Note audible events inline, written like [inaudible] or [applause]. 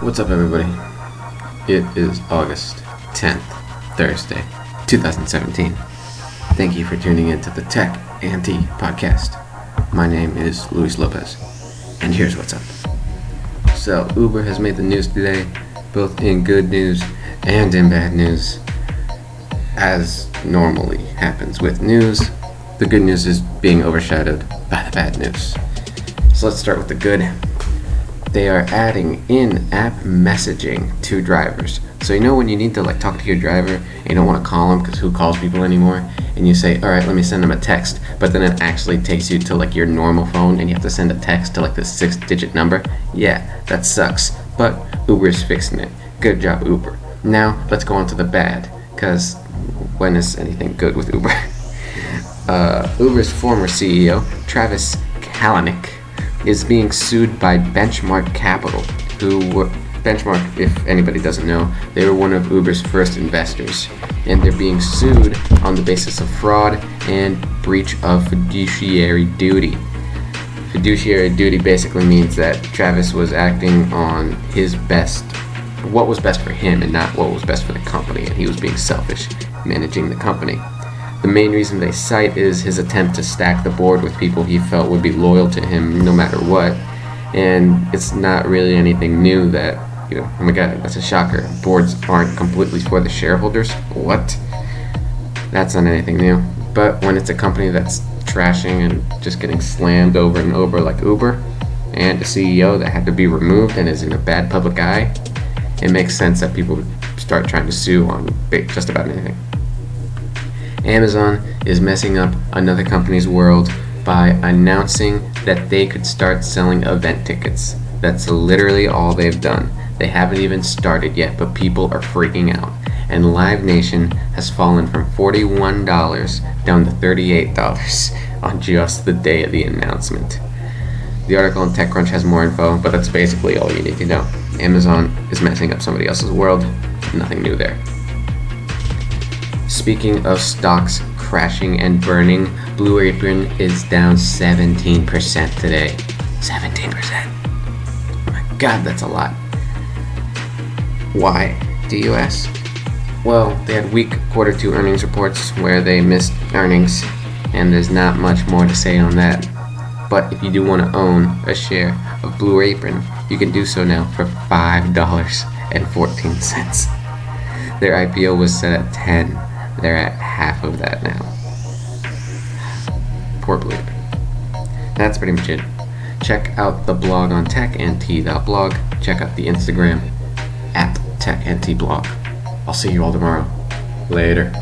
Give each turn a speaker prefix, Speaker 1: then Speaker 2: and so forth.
Speaker 1: What's up, everybody? It is August 10th, Thursday, 2017. Thank you for tuning in to the Tech Anti podcast. My name is Luis Lopez, and here's what's up. So, Uber has made the news today, both in good news and in bad news. As normally happens with news, the good news is being overshadowed by the bad news. So, let's start with the good they are adding in-app messaging to drivers. So you know when you need to like talk to your driver and you don't want to call them because who calls people anymore, and you say, all right, let me send them a text, but then it actually takes you to like your normal phone and you have to send a text to like the six-digit number. Yeah, that sucks. But Uber is fixing it. Good job, Uber. Now let's go on to the bad, because when is anything good with Uber? [laughs] uh, Uber's former CEO, Travis Kalanick is being sued by Benchmark Capital, who were Benchmark, if anybody doesn't know, they were one of Uber's first investors, and they're being sued on the basis of fraud and breach of fiduciary duty. Fiduciary duty basically means that Travis was acting on his best, what was best for him, and not what was best for the company, and he was being selfish managing the company. The main reason they cite is his attempt to stack the board with people he felt would be loyal to him no matter what. And it's not really anything new that, you know, oh my god, that's a shocker. Boards aren't completely for the shareholders. What? That's not anything new. But when it's a company that's trashing and just getting slammed over and over like Uber, and a CEO that had to be removed and is in a bad public eye, it makes sense that people start trying to sue on just about anything. Amazon is messing up another company's world by announcing that they could start selling event tickets. That's literally all they've done. They haven't even started yet, but people are freaking out. And Live Nation has fallen from $41 down to $38 [laughs] on just the day of the announcement. The article on TechCrunch has more info, but that's basically all you need to know. Amazon is messing up somebody else's world. Nothing new there. Speaking of stocks crashing and burning, Blue Apron is down 17% today. 17%. Oh my god, that's a lot. Why, do you ask? Well, they had weak quarter two earnings reports where they missed earnings, and there's not much more to say on that. But if you do want to own a share of Blue Apron, you can do so now for $5.14. Their IPO was set at 10 they're at half of that now. Poor Bloop. That's pretty much it. Check out the blog on technt.blog. Check out the Instagram at techntblog. I'll see you all tomorrow. Later.